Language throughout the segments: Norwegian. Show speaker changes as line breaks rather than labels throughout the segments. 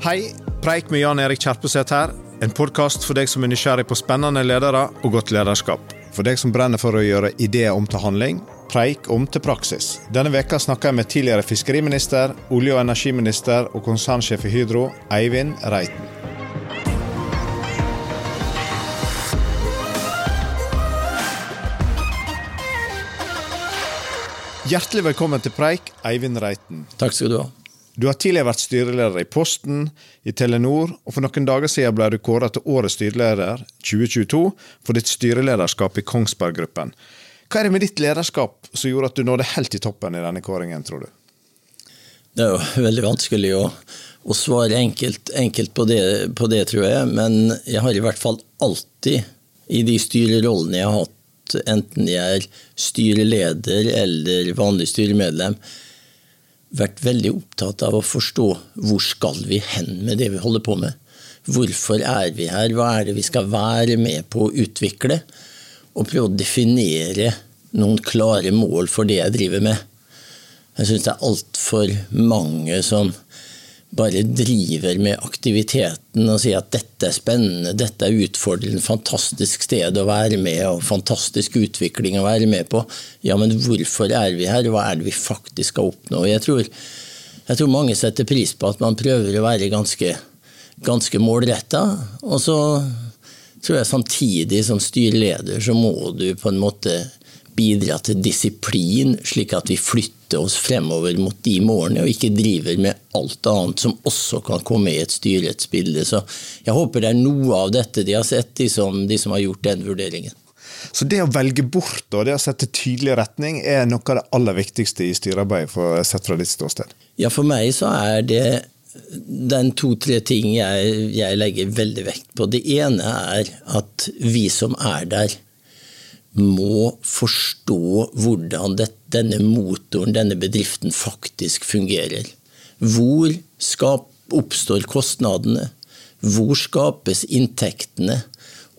Hei, Preik med Jan Erik Kjerpeseth her. En podkast for deg som er nysgjerrig på spennende ledere og godt lederskap. For deg som brenner for å gjøre ideer om til handling, preik om til praksis. Denne veka snakker jeg med tidligere fiskeriminister, olje- og energiminister og konsernsjef i Hydro, Eivind Reiten. Hjertelig velkommen til Preik, Eivind Reiten.
Takk skal du ha.
Du har tidligere vært styreleder i Posten, i Telenor, og for noen dager siden ble du kåret til årets styreleder 2022 for ditt styrelederskap i Kongsberg Gruppen. Hva er det med ditt lederskap som gjorde at du nådde helt i toppen i denne kåringen, tror du?
Det er jo veldig vanskelig å, å svare enkelt, enkelt på, det, på, det, tror jeg. Men jeg har i hvert fall alltid, i de styrerollene jeg har hatt, enten jeg er styreleder eller vanlig styremedlem, vært veldig opptatt av å forstå hvor skal vi hen med det vi holder på med. Hvorfor er vi her, hva er det vi skal være med på å utvikle? Og prøve å definere noen klare mål for det jeg driver med. Jeg syns det er altfor mange som bare driver med aktiviteten og sier at dette er spennende, dette er utfordrende, fantastisk sted å være med og fantastisk utvikling å være med på. Ja, men hvorfor er vi her, hva er det vi faktisk skal oppnå? Jeg tror, jeg tror mange setter pris på at man prøver å være ganske, ganske målretta. Og så tror jeg samtidig som styreleder så må du på en måte bidra til disiplin, slik at vi flytter oss fremover mot de målene, og ikke driver med alt annet som også kan komme i et styretsbilde. Så jeg håper det er noe av dette de har sett, de som, de som har gjort den vurderingen.
Så det å velge bort og det å sette tydelig retning er noe av det aller viktigste i styrearbeid, sett fra ditt ståsted?
Ja, for meg så er det den to-tre ting jeg, jeg legger veldig vekt på. Det ene er at vi som er der, må forstå hvordan denne motoren, denne bedriften, faktisk fungerer. Hvor oppstår kostnadene? Hvor skapes inntektene?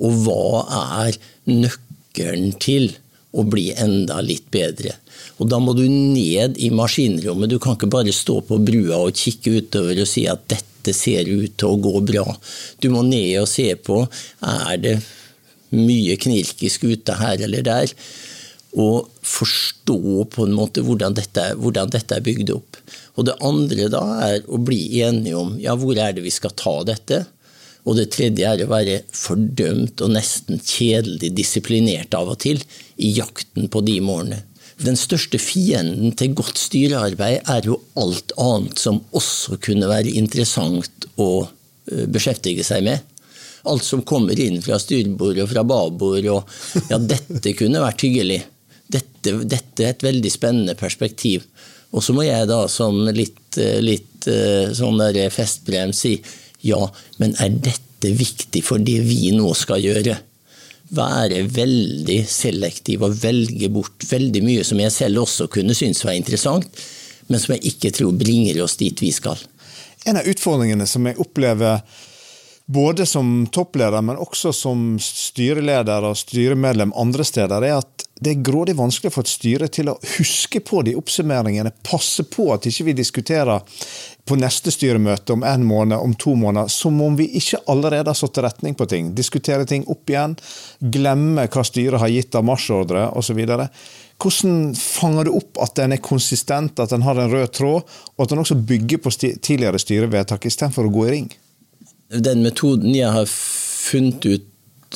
Og hva er nøkkelen til å bli enda litt bedre? Og Da må du ned i maskinrommet. Du kan ikke bare stå på brua og kikke utover og si at dette ser ut til å gå bra. Du må ned og se på er det mye knirkisk ute her eller der. Og forstå på en måte hvordan dette, hvordan dette, er bygd opp. Og Det andre da er å bli enige om ja, hvor er det vi skal ta dette. Og det tredje er å være fordømt og nesten kjedelig disiplinert av og til i jakten på de målene. Den største fienden til godt styrearbeid er jo alt annet som også kunne være interessant å eh, beskjeftige seg med alt som kommer inn fra styrbord og fra babord. Og ja, dette kunne vært hyggelig. Dette, dette, er et veldig spennende perspektiv. Og så må jeg da som litt, litt eh, sånn der festbrev si ja, men er dette viktig for det vi nå skal gjøre? Være veldig selektiv og velge bort veldig mye som jeg selv også kunne synes var interessant, men som jeg ikke tror bringer oss dit vi skal.
En av utfordringene som jeg opplever både som toppleder, men også som styreleder og styremedlem andre steder, er at det er grådig vanskelig for et styre til å huske på de oppsummeringene, passe på at ikke vi diskuterer på neste styremøte om en måned, om to måneder, som om vi ikke allerede har satt retning på ting. Diskutere ting opp igjen, glemme hva styret har gitt av marsjordre osv. Hvordan fanger du opp at den er konsistent, at den har en rød tråd, og at den også bygger på tidligere styrevedtak, istedenfor å gå i ring?
Den metoden jeg har funnet ut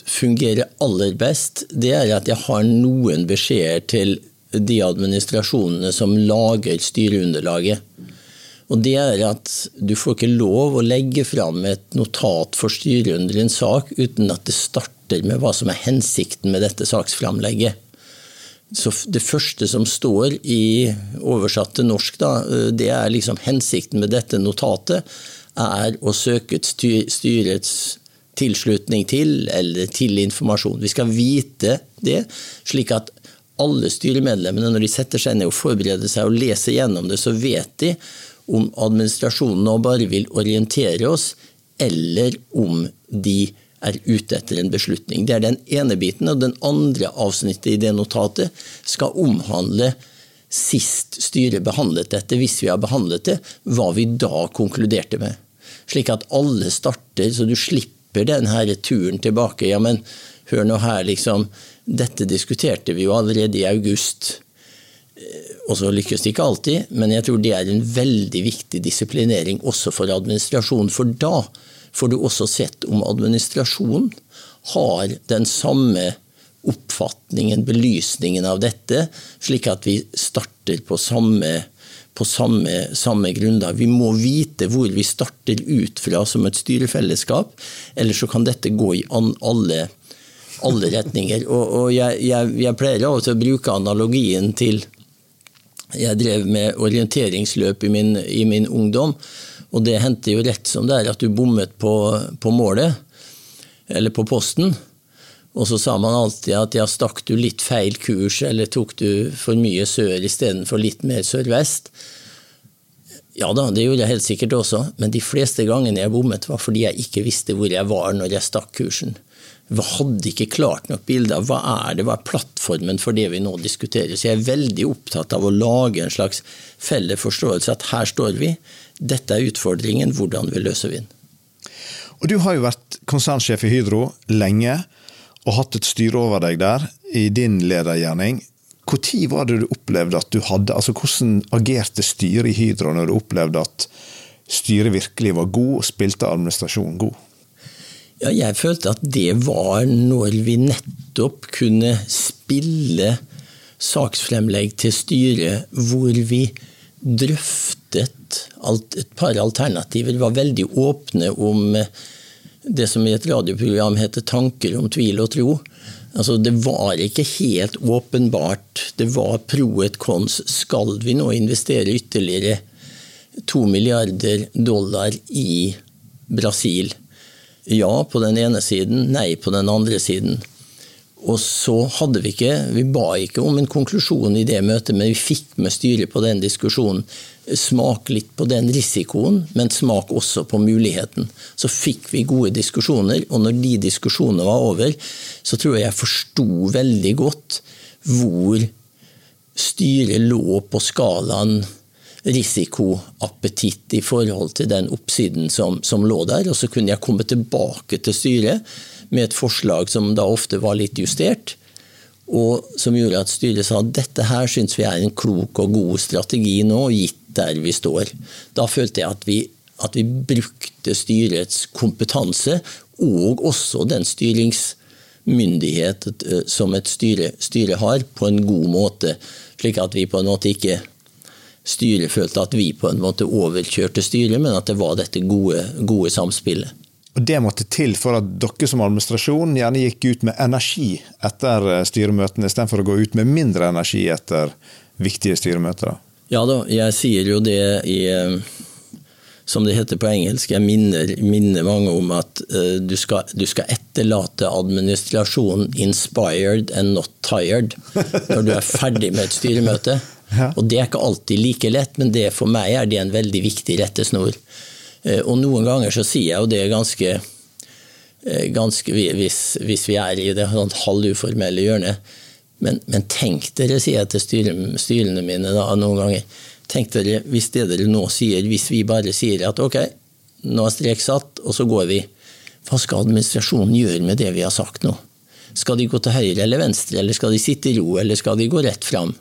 fungerer aller best, det er at jeg har noen beskjeder til de administrasjonene som lager styreunderlaget. Og det er at du får ikke lov å legge fram et notat for styret under en sak uten at det starter med hva som er hensikten med dette saksframlegget. Så Det første som står i oversatt til norsk, da, det er liksom hensikten med dette notatet er å søke styrets tilslutning til, eller til informasjon. Vi skal vite det, slik at alle styremedlemmene, når de setter seg ned og forbereder seg og leser gjennom det, så vet de om administrasjonen nå bare vil orientere oss, eller om de er ute etter en beslutning. Det er den ene biten. Og den andre avsnittet i det notatet skal omhandle sist styret behandlet dette, hvis vi har behandlet det, hva vi da konkluderte med. Slik at alle starter, så du slipper den her turen tilbake. Ja, men hør nå her, liksom. Dette diskuterte vi jo allerede i august. Eh, og så lykkes det ikke alltid, men jeg tror det er en veldig viktig disiplinering også for administrasjonen. For da får du også sett om administrasjonen har den samme oppfatningen, belysningen av dette, slik at vi starter på samme, på samme, samme grunnlag. Vi må vite hvor vi starter ut fra som et styrefellesskap, ellers så kan dette gå i alle, alle retninger. Og, og jeg, jeg, jeg, pleier av og til å bruke analogien til Jeg drev med orienteringsløp i min, i min ungdom, og det hendte jo rett som det er at du bommet på, på målet, eller på posten. Og så sa man alltid at ja, stakk du litt feil kurs, eller tok du for mye sør istedenfor litt mer sørvest? Ja da, det gjorde jeg helt sikkert også, men de fleste gangene jeg bommet, var fordi jeg ikke visste hvor jeg var når jeg stakk kursen. Jeg hadde ikke klart nok bilde av hva er det, hva er plattformen for det vi nå diskuterer. Så jeg er veldig opptatt av å lage en slags felles forståelse at her står vi, dette er utfordringen, hvordan vi løser vi den.
Og Du har jo vært konsernsjef i Hydro lenge og hatt et styre over deg der i din ledergjerning. Når var det du opplevde at du hadde altså Hvordan agerte styret i Hydro når du opplevde at styret virkelig var god og spilte administrasjonen god?
Ja, jeg følte at det var når vi nettopp kunne spille saksfremlegg til styret hvor vi drøftet et par alternativer, var veldig åpne om det som i et radioprogram heter 'Tanker om tvil og tro'. Altså, det var ikke helt åpenbart. Det var pro et cons. Skal vi nå investere ytterligere to milliarder dollar i Brasil? Ja på den ene siden, nei på den andre siden. Og så hadde vi ikke Vi ba ikke om en konklusjon i det møtet, men vi fikk med styret på den diskusjonen. Smak litt på den risikoen, men smak også på muligheten. Så fikk vi gode diskusjoner, og når de diskusjonene var over, så tror jeg jeg forsto veldig godt hvor styret lå på skalaen risikoappetitt i forhold til den oppsiden som, som lå der. Og så kunne jeg komme tilbake til styret med et forslag som da ofte var litt justert. Og som gjorde at styret sa dette her syns vi er en klok og god strategi nå, gitt der vi står. Da følte jeg at vi, at vi brukte styrets kompetanse, og også den styringsmyndighet eh, som et styre, styre har, på en god måte. Slik at vi på en måte ikke styret følte at vi på en måte overkjørte styret, men at det var dette gode, gode samspillet.
Og Det måtte til for at dere som administrasjon gjerne gikk ut med energi etter eh, styremøtene, istedenfor å gå ut med mindre energi etter viktige styremøter?
Ja da, jeg sier jo det i eh, som det heter på engelsk, jeg minner, minner mange om at uh, du, skal, du, skal, etterlate administrasjonen 'inspired and not tired' når du er ferdig med et styremøte. Ja. Og Det er ikke alltid like lett, men det, for meg er det en veldig viktig rettesnor. Uh, og noen ganger så sier jeg jo det ganske, ganske hvis, hvis, vi er i det sånn halvuformelle hjørnet. Men, men, tenk dere, sier jeg til styrene, styrene mine da, noen ganger. Tenk dere, hvis det dere nå sier, hvis vi bare sier at ok, nå er strek satt, og så går vi. Hva skal administrasjonen gjøre med det vi har sagt nå? Skal de gå til høyre eller venstre, eller skal de sitte i ro, eller skal de gå rett fram?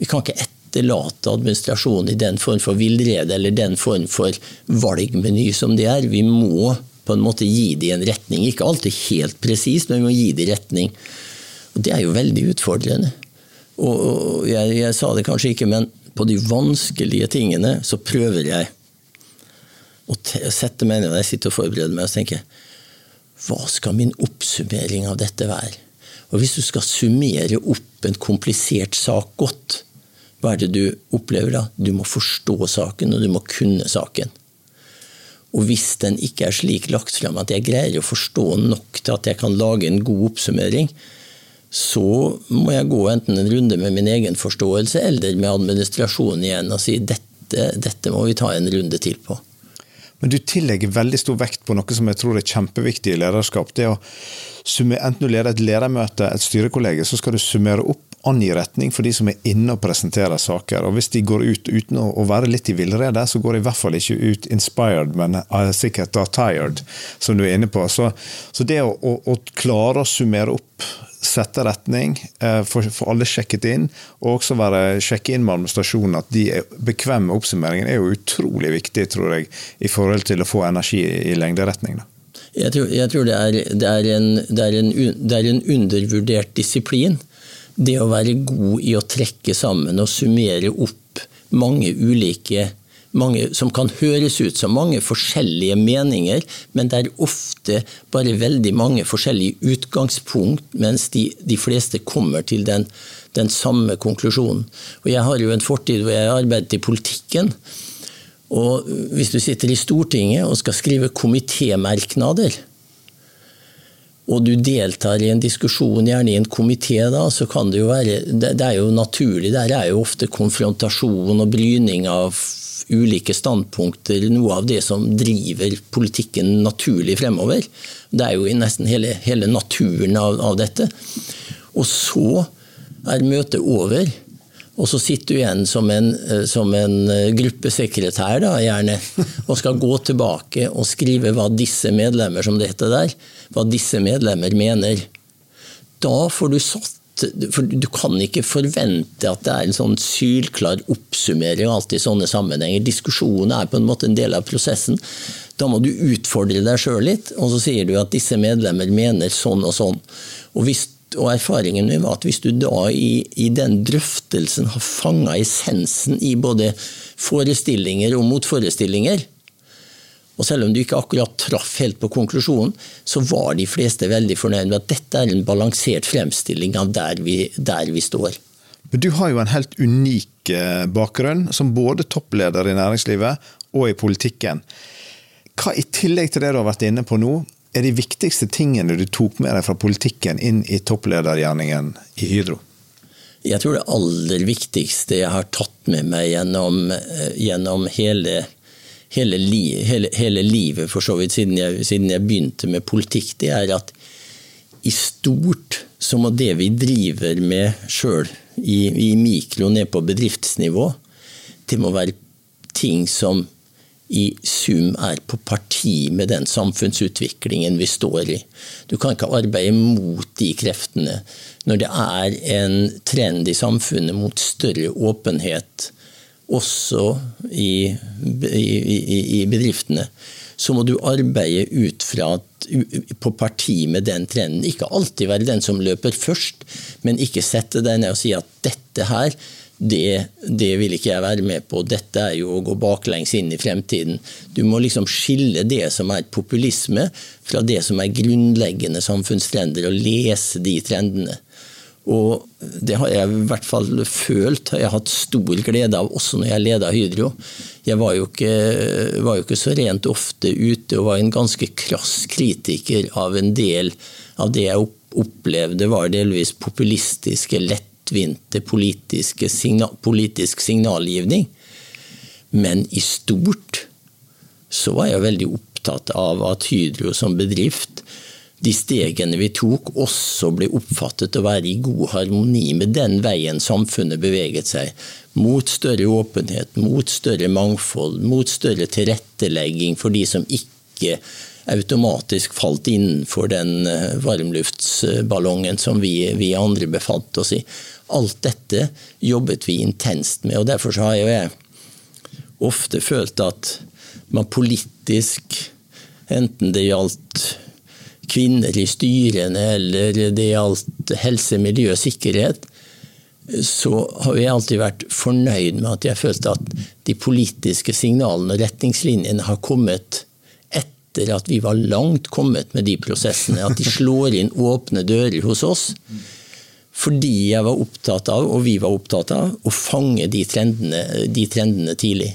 Vi kan ikke etterlate administrasjonen i den form for villrede eller den form for valgmeny som det er. Vi må på en måte gi dem en retning. Ikke alltid helt presist, men vi må gi dem retning. Og Det er jo veldig utfordrende. Og jeg, jeg sa det kanskje ikke, men på de vanskelige tingene så prøver jeg å sette meg ned når jeg sitter og forbereder meg og tenker hva skal min oppsummering av dette være? Og Hvis du skal summere opp en komplisert sak godt, hva er det du opplever da? Du må forstå saken, og du må kunne saken. Og hvis den ikke er slik lagt frem at jeg greier å forstå nok til at jeg kan lage en god oppsummering, så må jeg gå enten en runde med min egen forståelse eller med administrasjonen igjen og si dette, dette må vi ta en runde til på.
Men du tillegger veldig stor vekt på noe som jeg tror er kjempeviktig i lederskap. Det å summe, enten du leder et ledermøte, et styrekollege, så skal du summere opp angi retning for de som er inne og presenterer saker. Og hvis de går ut uten å være litt i villrede, så går de i hvert fall ikke ut inspired, men sikkert da tired, som du er inne på. Så, så det å, å, å, klare å summere opp, sette retning, eh, få alle sjekket inn, og også være, sjekke inn med administrasjonen at de er bekvemme med oppsummeringen, er jo utrolig viktig, tror jeg, i forhold til å få energi i lengderetning.
Jeg tror, jeg tror det, er, det, er en, det, er en, det, er, en, undervurdert disiplin. Det å være god i å trekke sammen og summere opp mange ulike mange, som kan høres ut som mange forskjellige meninger, men det er ofte bare veldig mange forskjellige utgangspunkt, mens de, de fleste kommer til den, den samme konklusjonen. Og Jeg har jo en fortid hvor jeg har arbeidet i politikken. Og hvis du sitter i Stortinget og skal skrive komitémerknader, og du deltar i en diskusjon, gjerne i en komité, så kan det jo være det, er jo naturlig. Der er jo ofte konfrontasjon og bryning av ulike standpunkter noe av det som driver politikken naturlig fremover. Det er jo nesten hele, hele naturen av, av dette. Og så er møtet over. Og så sitter du igjen som en, eh, som en eh, gruppesekretær, da, gjerne, og skal gå tilbake og skrive hva disse medlemmer, som det heter der, hva disse medlemmer mener. Da får du satt for Du kan ikke forvente at det er en sånn sylklar oppsummering alltid i sånne sammenhenger. Diskusjonen er på en måte en del av prosessen. Da må du utfordre deg sjøl litt, og så sier du at disse medlemmer mener sånn og sånn. Og hvis og erfaringen min var at hvis du da i, i den drøftelsen har fanga essensen i både forestillinger og motforestillinger, og selv om du ikke akkurat traff helt på konklusjonen, så var de fleste veldig fornøyd med at dette er en balansert fremstilling av der vi, der vi står.
Men Du har jo en helt unik eh, bakgrunn som både toppleder i næringslivet og i politikken. Hva i tillegg til det du har vært inne på nå, er de viktigste tingene du tok med deg fra politikken inn i toppledergjerningen i Hydro?
Jeg tror det aller viktigste jeg har tatt med meg gjennom, eh, gjennom hele, hele, li, hele, hele, livet, for så vidt, siden jeg, siden jeg, begynte med politikk, det er at i stort så må det vi driver med sjøl, i, i mikro ned på bedriftsnivå, det må være ting som i sum er på parti med den samfunnsutviklingen vi står i. Du kan ikke arbeide mot de kreftene. Når det er en trend i samfunnet mot større åpenhet, også i, i, i bedriftene, så må du arbeide ut fra at, på parti med den trenden. Ikke alltid være den som løper først, men ikke sette deg ned og si at dette her det, det, vil ikke jeg være med på. Dette er jo å gå baklengs inn i fremtiden. Du må liksom skille det som er populisme, fra det som er grunnleggende samfunnstrender, og lese de trendene. Og det har jeg i hvert fall følt, Jeg har hatt stor glede av, også når jeg leda Hydro. Jeg var jo, ikke, var jo ikke så rent ofte ute og var en ganske krass kritiker av en del av det jeg opplevde var delvis populistiske, lett lettvinte signal, politisk signalgivning. Men i stort så var jeg veldig opptatt av at Hydro som bedrift, de stegene vi tok, også ble oppfattet å være i god harmoni med den veien samfunnet beveget seg. Mot større åpenhet, mot større mangfold, mot større tilrettelegging for de som ikke automatisk falt innenfor den eh, varmluftsballongen som vi, vi andre befant oss i. Alt dette jobbet vi intenst med, og derfor har jeg ofte følt at man politisk, enten det gjaldt kvinner i styrene eller det gjaldt helse, miljø, sikkerhet, så har jeg alltid vært fornøyd med at jeg følte at de politiske signalene og retningslinjene har kommet etter at vi var langt kommet med de prosessene. At de slår inn åpne dører hos oss. Fordi jeg var opptatt av, og vi var opptatt av, å fange de trendene, de trendene tidlig.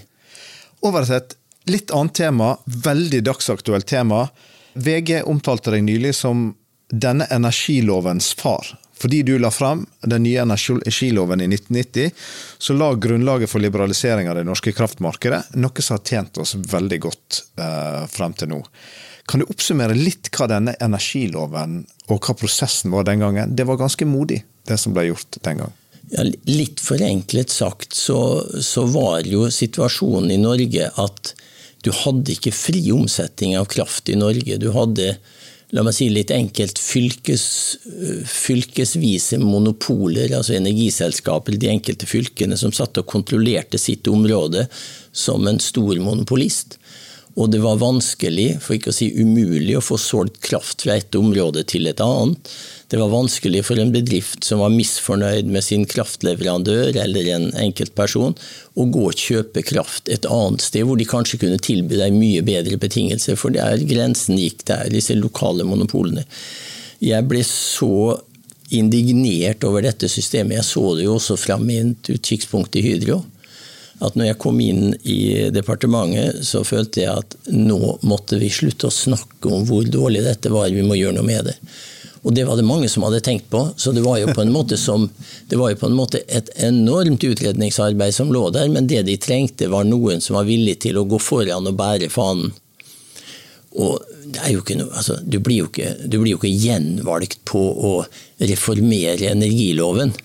Oversett, litt annet tema, veldig dagsaktuelt tema. VG omtalte deg nylig som denne energilovens far. Fordi du la fram den nye energiloven i 1990, så la grunnlaget for liberalisering av det norske kraftmarkedet, noe som har tjent oss veldig godt eh, frem til nå. Kan du oppsummere litt hva denne energiloven og hva prosessen var den gangen? Det var ganske modig? det som ble gjort den gang?
Ja, litt forenklet sagt så, så, var jo situasjonen i Norge at du hadde ikke fri omsetning av kraft i Norge. Du hadde la meg si litt enkelt, fylkes, fylkesvise monopoler, altså energiselskaper i de enkelte fylkene, som satt og kontrollerte sitt område som en stor monopolist. Og det var vanskelig, for ikke å si umulig, å få solgt kraft fra et område til et annet. Det var vanskelig for en bedrift som var misfornøyd med sin kraftleverandør eller en enkeltperson, å gå og kjøpe kraft et annet sted, hvor de kanskje kunne tilby deg mye bedre betingelser. For der grensen gikk der, disse lokale monopolene. Jeg ble så indignert over dette systemet. Jeg så det jo også fra mitt utkikkspunkt i Hydro at når jeg kom inn i departementet, så følte jeg at nå måtte vi slutte å snakke om hvor dårlig dette var, vi må gjøre noe med det. Og det var det mange som hadde tenkt på, så det var jo på en måte, som, på en måte et enormt utredningsarbeid som lå der, men det de trengte, var noen som var villig til å gå foran og bære fanen. Og noe, altså, du, blir ikke, du blir jo ikke gjenvalgt på å reformere energiloven.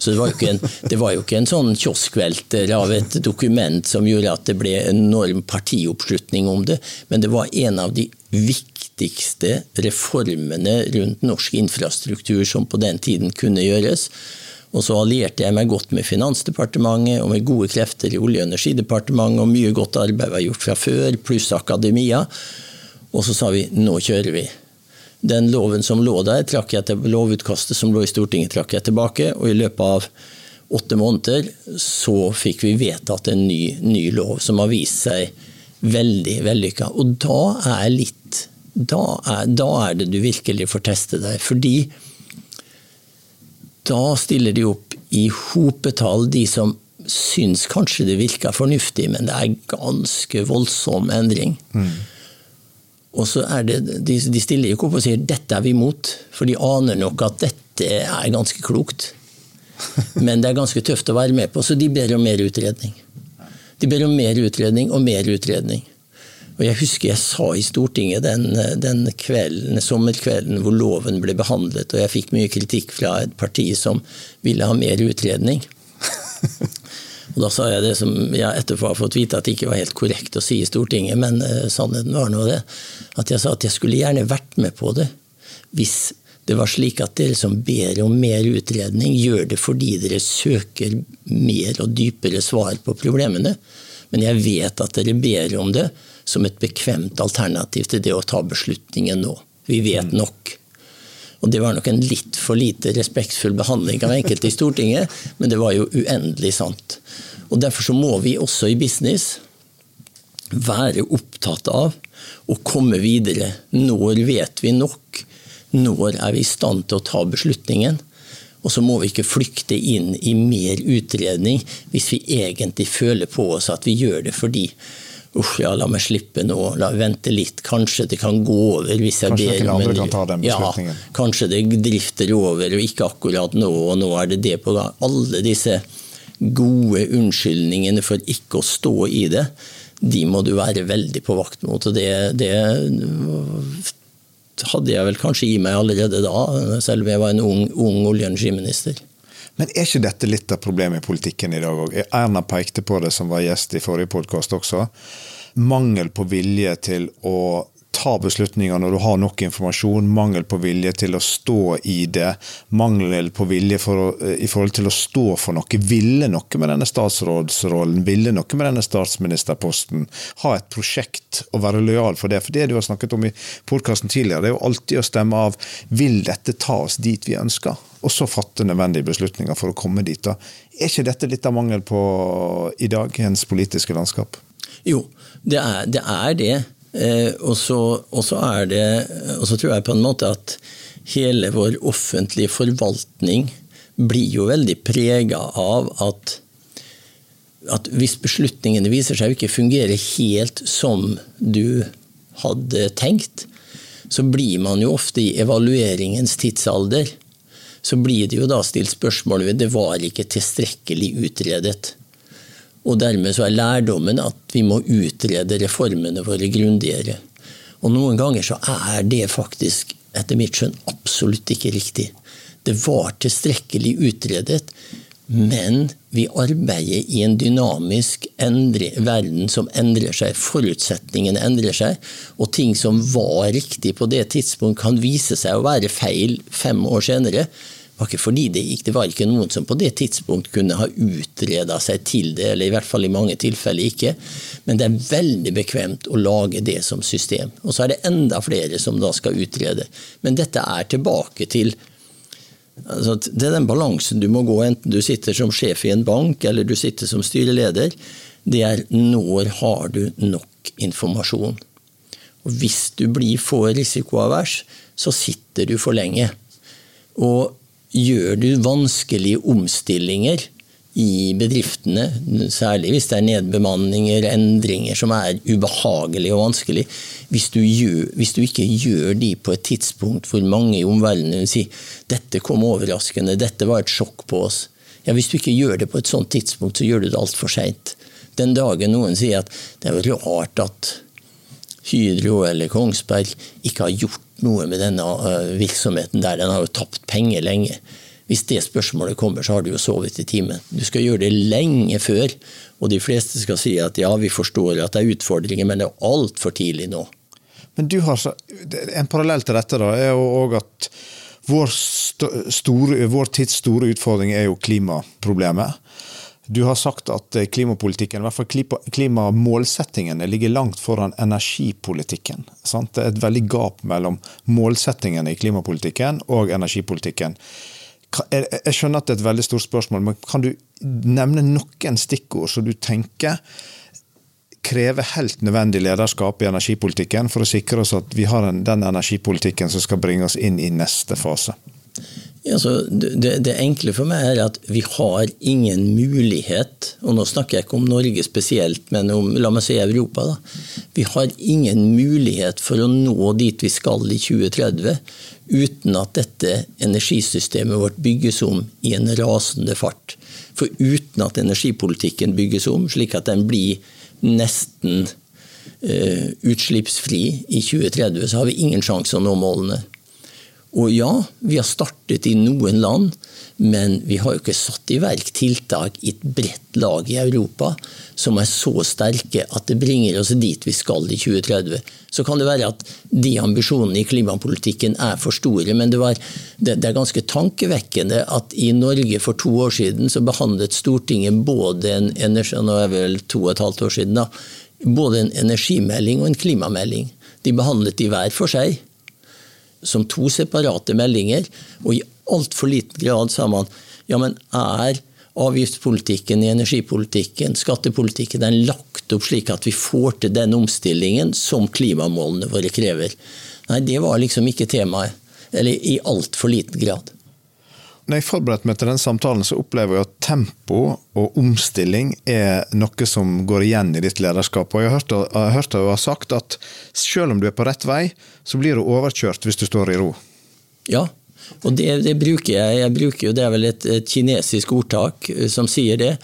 Så det var, en, det var jo ikke en, sånn kioskvelter av et dokument som gjorde at det ble enorm partioppslutning om det, men det var en av de viktigste reformene rundt norsk infrastruktur som på den tiden kunne gjøres. Og så allierte jeg meg godt med Finansdepartementet og med gode krefter i Olje- og energidepartementet, og mye godt arbeid var gjort fra før, pluss akademia. Og så sa vi nå kjører vi. Den loven som lå der, trakk jeg til, lovutkastet som lå i Stortinget, trakk jeg tilbake. Og i løpet av åtte måneder så fikk vi vedtatt en ny, ny lov som har vist seg veldig vellykka. Og da er litt da er, da er det du virkelig får teste deg. Fordi da stiller de opp i hopetall de som syns kanskje det virker fornuftig, men det er ganske voldsom endring. Mm. Og så er det, de, de stiller ikke opp og sier 'dette er vi imot', for de aner nok at dette er ganske klokt. Men det er ganske tøft å være med på, så de ber om mer utredning. De ber om mer utredning og mer utredning. Og Jeg husker jeg sa i Stortinget den, den kvelden, sommerkvelden hvor loven ble behandlet, og jeg fikk mye kritikk fra et parti som ville ha mer utredning. Og Da sa jeg det som jeg etterpå har fått vite at det ikke var helt korrekt å si i Stortinget, men uh, sannheten var nå det. At jeg sa at jeg skulle gjerne vært med på det hvis det var slik at dere som ber om mer utredning, gjør det fordi dere søker mer og dypere svar på problemene. Men jeg vet at dere ber om det som et bekvemt alternativ til det å ta beslutningen nå. Vi vet mm. nok. Og Det var nok en litt for lite respektfull behandling av enkelte i Stortinget, men det var jo uendelig sant. Og Derfor så må vi også i business være opptatt av å komme videre. Når vet vi nok? Når er vi i stand til å ta beslutningen? Og så må vi ikke flykte inn i mer utredning hvis vi egentlig føler på oss at vi gjør det fordi Uff, ja, la meg slippe nå, la meg vente litt. Kanskje det kan gå over hvis jeg
kanskje ber om en kan ta den
ja, Kanskje det drifter over, og ikke akkurat nå, og nå er det det på gang. Alle disse gode unnskyldningene for ikke å stå i det, de må du være veldig på vakt mot. og det, det hadde jeg vel kanskje i meg allerede da, selv om jeg var en ung, ung olje- og energiminister.
Men er ikke dette litt av problemet i politikken i dag òg? Erna pekte på det, som var gjest i forrige podkast også. Mangel på vilje til å ta beslutninger når du har nok informasjon, mangel på vilje til å stå i det, mangel på vilje for å, i forhold til å stå for noe, ville noe med denne statsrådsrollen, ville noe med denne statsministerposten, ha et prosjekt og være lojal for det. For det du har snakket om i podkasten tidligere, det er jo alltid å stemme av vil dette ta oss dit vi ønsker? Og så fatte nødvendige beslutninger for å komme dit. da. Er ikke dette litt av mangel på i dagens politiske landskap?
Jo, det er det. Er det. Eh, og, så, og, så det, og så tror jeg på en måte at hele vår offentlige forvaltning blir jo veldig prega av at, at hvis beslutningene viser seg å ikke fungere helt som du hadde tenkt, så blir man jo ofte i evalueringens tidsalder. Så blir det jo da stilt spørsmål ved det var ikke tilstrekkelig utredet. Og dermed så er lærdommen at vi må utrede reformene våre grundigere. Og noen ganger så er det faktisk, etter mitt skjønn, absolutt ikke riktig. Det var tilstrekkelig utredet. Men vi arbeider i en dynamisk endre, verden som endrer seg. Forutsetningene endrer seg. Og ting som var riktig på det tidspunkt, kan vise seg å være feil fem år senere. Var ikke fordi det gikk, det var ikke noen som på det tidspunkt kunne ha utreda seg til det, eller i hvert fall i mange tilfeller ikke. Men det er veldig bekvemt å lage det som system. Og så er det enda flere som da skal utrede. Men dette er tilbake til Altså, det er den balansen du må gå, enten du sitter som sjef i en bank eller du sitter som styreleder. Det er når har du nok informasjon. Og Hvis du blir for risikoavers, så sitter du for lenge. Og gjør du vanskelige omstillinger, i bedriftene, særlig hvis det er nedbemanninger, endringer som er ubehagelige og vanskelig. Hvis du, hvis du, ikke gjør de på et tidspunkt hvor mange i omverdenen vil si dette kom overraskende, dette var et sjokk på oss. Ja, Hvis du ikke gjør det på et sånt tidspunkt, så gjør du det altfor seint. Den dagen noen sier at det er jo rart at Hydro eller Kongsberg ikke har gjort noe med denne øh, virksomheten der, den har jo tapt penger lenge hvis det spørsmålet kommer, så har du jo sovet i timen. Du skal gjøre det lenge før, og de fleste skal si at ja, vi forstår at det er utfordringer, men det er altfor tidlig nå.
Men du har En parallell til dette da, er jo òg at vår, store, vår, tids store utfordring er jo klimaproblemet. Du har sagt at klimapolitikken, i hvert fall klimamålsettingene, ligger langt foran energipolitikken. Sant? Det er et veldig gap mellom målsettingene i klimapolitikken og energipolitikken. Jeg skjønner at det er et veldig stort spørsmål, men kan du nevne noen stikkord som du tenker krever helt nødvendig lederskap i energipolitikken for å sikre oss at vi har den energipolitikken som skal bringe oss inn i neste fase?
Ja, det, det, enkle for meg er at vi har ingen mulighet, og nå snakker jeg ikke om Norge spesielt, men om la meg si Europa. Da. Vi har ingen mulighet for å nå dit vi skal i 2030 uten at dette energisystemet vårt bygges om i en rasende fart. For uten at energipolitikken bygges om, slik at den blir nesten uh, utslippsfri i 2030, så har vi ingen sjanse å nå målene. Og ja, vi har startet i noen land, men vi har jo ikke satt i verk tiltak i et bredt lag i Europa som er så sterke at det bringer oss dit vi skal i 2030. Så kan det være at de ambisjonene i klimapolitikken er for store, men det, var, det, det er ganske tankevekkende at i Norge for to år siden så behandlet Stortinget både en, nå er vel to og et halvt år siden da, både en energimelding og en klimamelding. De behandlet de hver for seg som to separate meldinger, og i altfor liten grad sa man ja, men er avgiftspolitikken, i energipolitikken, skattepolitikken den lagt opp slik at vi får til den omstillingen som klimamålene våre krever. Nei, det var liksom ikke temaet. Eller i altfor liten grad.
Når jeg forberedte meg til den samtalen, så opplever jeg at tempo og omstilling er noe som går igjen i ditt lederskap. Og jeg har hørt, jeg hørt deg ha sagt at selv om du er på rett vei, så blir du overkjørt hvis du står i ro.
Ja, og det, det bruker jeg. jeg bruker jo, Det er vel et, et, kinesisk ordtak eh, som sier det.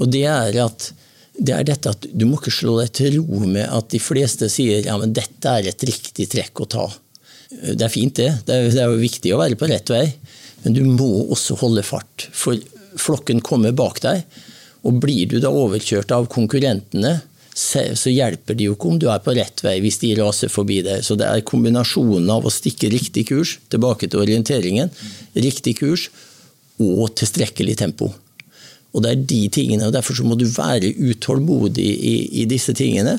Og det er at det er dette at du må ikke slå deg til ro med at de fleste sier ja, men dette er et riktig trekk å ta. Det er fint, det. Det er, det er jo viktig å være på rett vei. Men du må også holde fart, for flokken kommer bak deg. Og blir du da overkjørt av konkurrentene, så hjelper det jo ikke om du er på rett vei hvis de raser forbi deg. Så det er kombinasjonen av å stikke riktig kurs, tilbake til orienteringen, riktig kurs og tilstrekkelig tempo. Og det er de tingene, og Derfor så må du være utålmodig i, i disse tingene.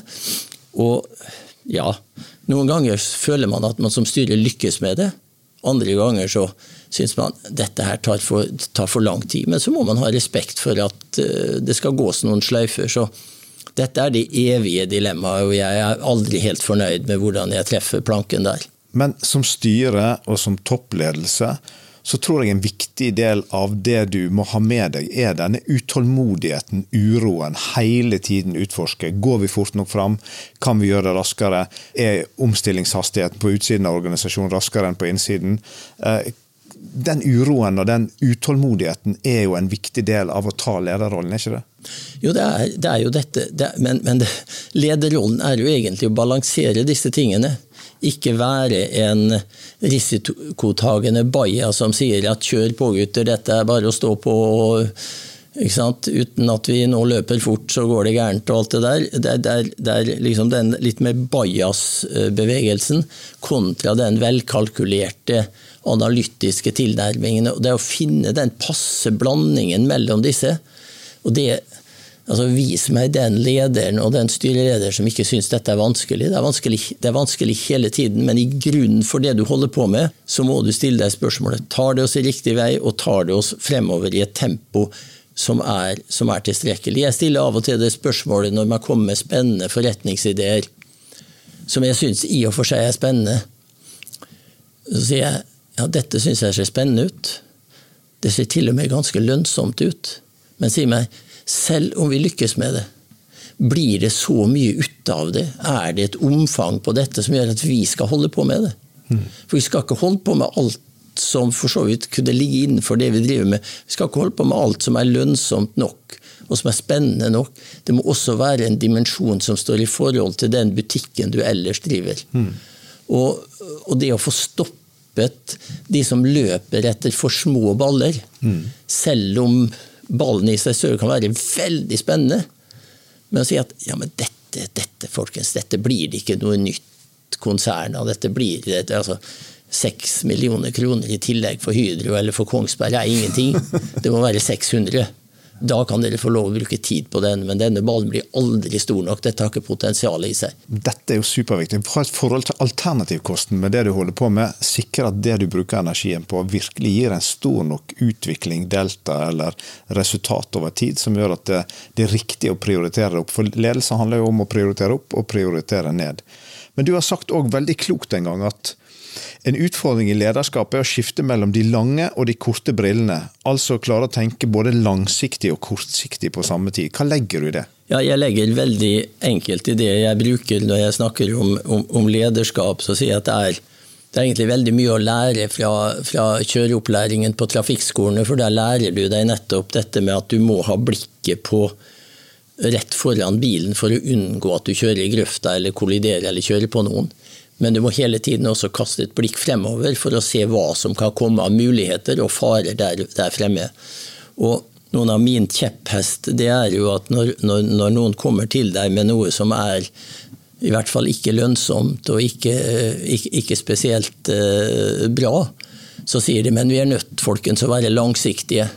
Og ja, noen ganger føler man at man som styrer lykkes med det. Andre ganger så syns man dette her tar for, tar for, lang tid. Men så må man ha respekt for at uh, det skal gås noen sløyfer. Så dette er det evige dilemmaet, og jeg er aldri helt fornøyd med hvordan jeg treffer planken der.
Men som styre og som toppledelse så tror jeg en viktig del av det du må ha med deg, er denne utålmodigheten, uroen, hele tiden utforske. Går vi fort nok fram? Kan vi gjøre det raskere? Er omstillingshastigheten på utsiden av organisasjonen raskere enn på innsiden? Eh, den uroen og den utålmodigheten er jo en viktig del av å ta lederrollen, er ikke det?
Jo, det er, det er jo dette, det er, men, men det, lederrollen er jo egentlig å balansere disse tingene. Ikke være en risikotagende baja som sier at 'kjør på, gutter, dette er bare å stå på'. Uten at vi nå løper fort, så går det gærent og alt det der. Det er, det er, det er liksom den litt mer bajas-bevegelsen kontra den velkalkulerte analytiske tilnærmingen. Det er å finne den passe blandingen mellom disse. Og det, altså Vis meg den lederen og den styrelederen som ikke syns dette er vanskelig. Det er vanskelig. det er vanskelig hele tiden, men i grunnen for det du holder på med, så må du stille deg spørsmålet tar det oss i riktig vei, og tar det oss fremover i et tempo som er, som er tilstrekkelig. Jeg stiller av og til det spørsmålet når man kommer med spennende forretningsideer, som jeg syns i og for seg er spennende. Så sier jeg ja, dette syns jeg ser spennende ut. Det ser til og med ganske lønnsomt ut. Men si meg, selv om vi lykkes med det, blir det så mye ut av det? Er det et omfang på dette som gjør at vi skal holde på med det? Mm. For vi skal ikke holde på med alt som for så vidt kunne ligge innenfor det vi driver med. Vi skal ikke holde på med alt som er lønnsomt nok og som er spennende nok. Det må også være en dimensjon som står i forhold til den butikken du ellers driver. Mm. Og, og, det å få stoppet de som løper etter for små baller, mm. selv om ballen i seg selv kan være veldig spennende. Men å si at ja, men dette, dette, folkens, dette blir ikke noe nytt konsern av. Dette blir det, altså, Seks millioner kroner i tillegg for Hydro eller for Kongsberg er ingenting. Det må være 600. Da kan dere få lov å bruke tid på den, men denne ballen blir aldri stor nok. Dette har ikke potensial i seg.
Dette er jo superviktig. Ha et forhold til alternativkosten med det du holder på med. Sikre at det du bruker energien på, virkelig gir en stor nok utvikling, delta eller resultat over tid, som gjør at det, det er riktig å prioritere opp. For ledelse handler jo om å prioritere opp og prioritere ned. Men du har sagt òg veldig klokt en gang at en utfordring i lederskap er å skifte mellom de lange og de korte brillene. Altså klare å tenke både langsiktig og kortsiktig på samme tid. Hva legger du i det?
Ja, jeg legger veldig enkelt i det jeg bruker når jeg snakker om, om, om lederskap. Så sier jeg at det er, det er egentlig veldig mye å lære fra, fra kjøreopplæringen på trafikkskolene. For der lærer du deg nettopp dette med at du må ha blikket på rett foran bilen for å unngå at du kjører i grøfta eller kolliderer eller kjører på noen. Men du må hele tiden også kaste et blikk fremover for å se hva som kan komme av muligheter og farer der, der fremme. Og noen av min kjepphest det er jo at når, når, når, noen kommer til deg med noe som er i hvert fall ikke lønnsomt og ikke, ikke, ikke spesielt uh, bra, så sier de men vi er nødt folkens å være langsiktige.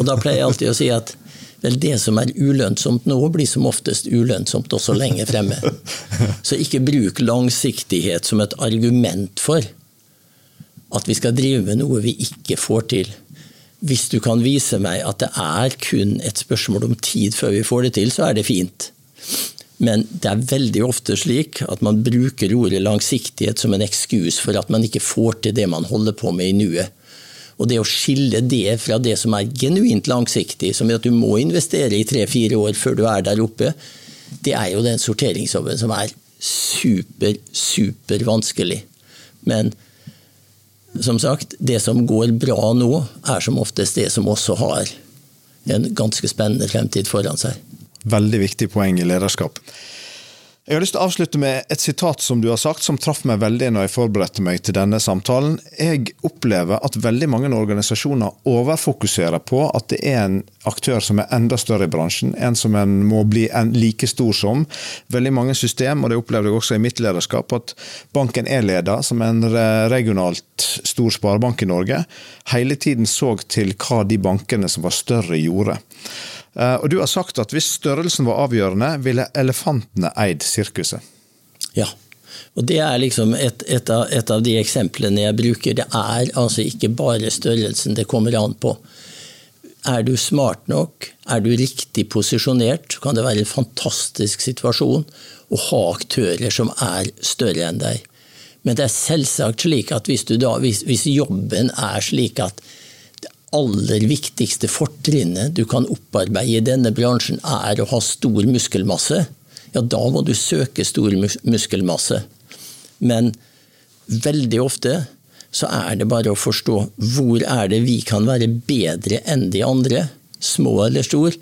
Og da pleier jeg alltid å si at Vel, det som er ulønnsomt nå, blir som oftest ulønnsomt også lenge fremme. Så ikke bruk langsiktighet som et argument for at vi skal drive med noe vi ikke får til. Hvis du kan vise meg at det er kun et spørsmål om tid før vi får det til, så er det fint. Men det er veldig ofte slik at man bruker ordet langsiktighet som en ekskus for at man ikke får til det man holder på med i nuet. Og det å skille det fra det som er genuint langsiktig, som er at du må investere i tre-fire år før du er der oppe, det er jo den sorteringsjobben som er super, super vanskelig. Men som sagt, det som går bra nå, er som oftest det som også har en ganske spennende fremtid foran seg.
Veldig viktig poeng i lederskap. Jeg har lyst til å avslutte med et sitat som du har sagt, som traff meg veldig når jeg forberedte meg til denne samtalen. Jeg opplever at veldig mange organisasjoner overfokuserer på at det er en aktør som er enda større i bransjen, en som en må bli like stor som. Veldig mange system, og det opplevde jeg også i mitt lederskap, at banken er leder som en regionalt stor sparebank i Norge, hele tiden så til hva de bankene som var større, gjorde. Eh, og du har sagt at hvis størrelsen var avgjørende, ville elefantene eid sirkuset.
Ja. Og Det er liksom et, et, av, et, av, de eksemplene jeg bruker. Det er altså ikke bare størrelsen det kommer an på. Er du smart nok, er du riktig posisjonert, kan det være en fantastisk situasjon å ha aktører som er større enn deg. Men det er selvsagt slik at hvis, da, hvis, hvis jobben er slik at aller viktigste fortrinnet du kan opparbeide i denne bransjen, er å ha stor muskelmasse, ja, da må du søke stor muskelmasse. Men veldig ofte så er det bare å forstå hvor er det vi kan være bedre enn de andre, små eller stor,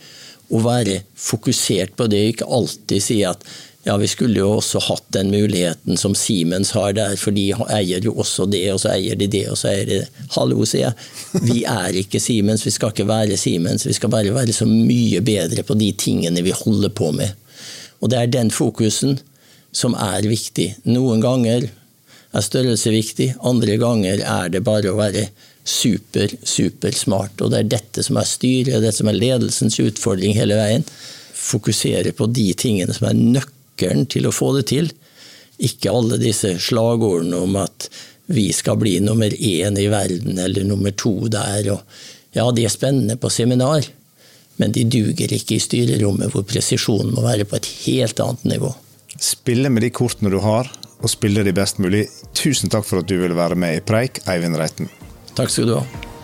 og være fokusert på det, ikke alltid si at ja, vi skulle jo også hatt den muligheten som Siemens har der, for de eier jo også det, og så eier de det, og så eier de det. Hallo, sier jeg. Vi er ikke Siemens, vi skal ikke være Siemens. Vi skal bare være så mye bedre på de tingene vi holder på med. Og det er den fokusen som er viktig. Noen ganger er størrelse viktig, andre ganger er det bare å være super, super smart. Og det er dette som er styret, det som er ledelsens utfordring hele veien. Fokusere på de tingene som er nøkkelen til å få det til. Ikke alle disse slagordene om at vi skal bli nummer én i verden eller nummer to der. Og ja, de er spennende på seminar, men de duger ikke i styrerommet hvor presisjonen må være på et helt annet nivå.
Spille med de kortene du har, og spille de best mulig. Tusen takk for at du ville være med i Preik, Eivind Reiten.
Takk skal du ha.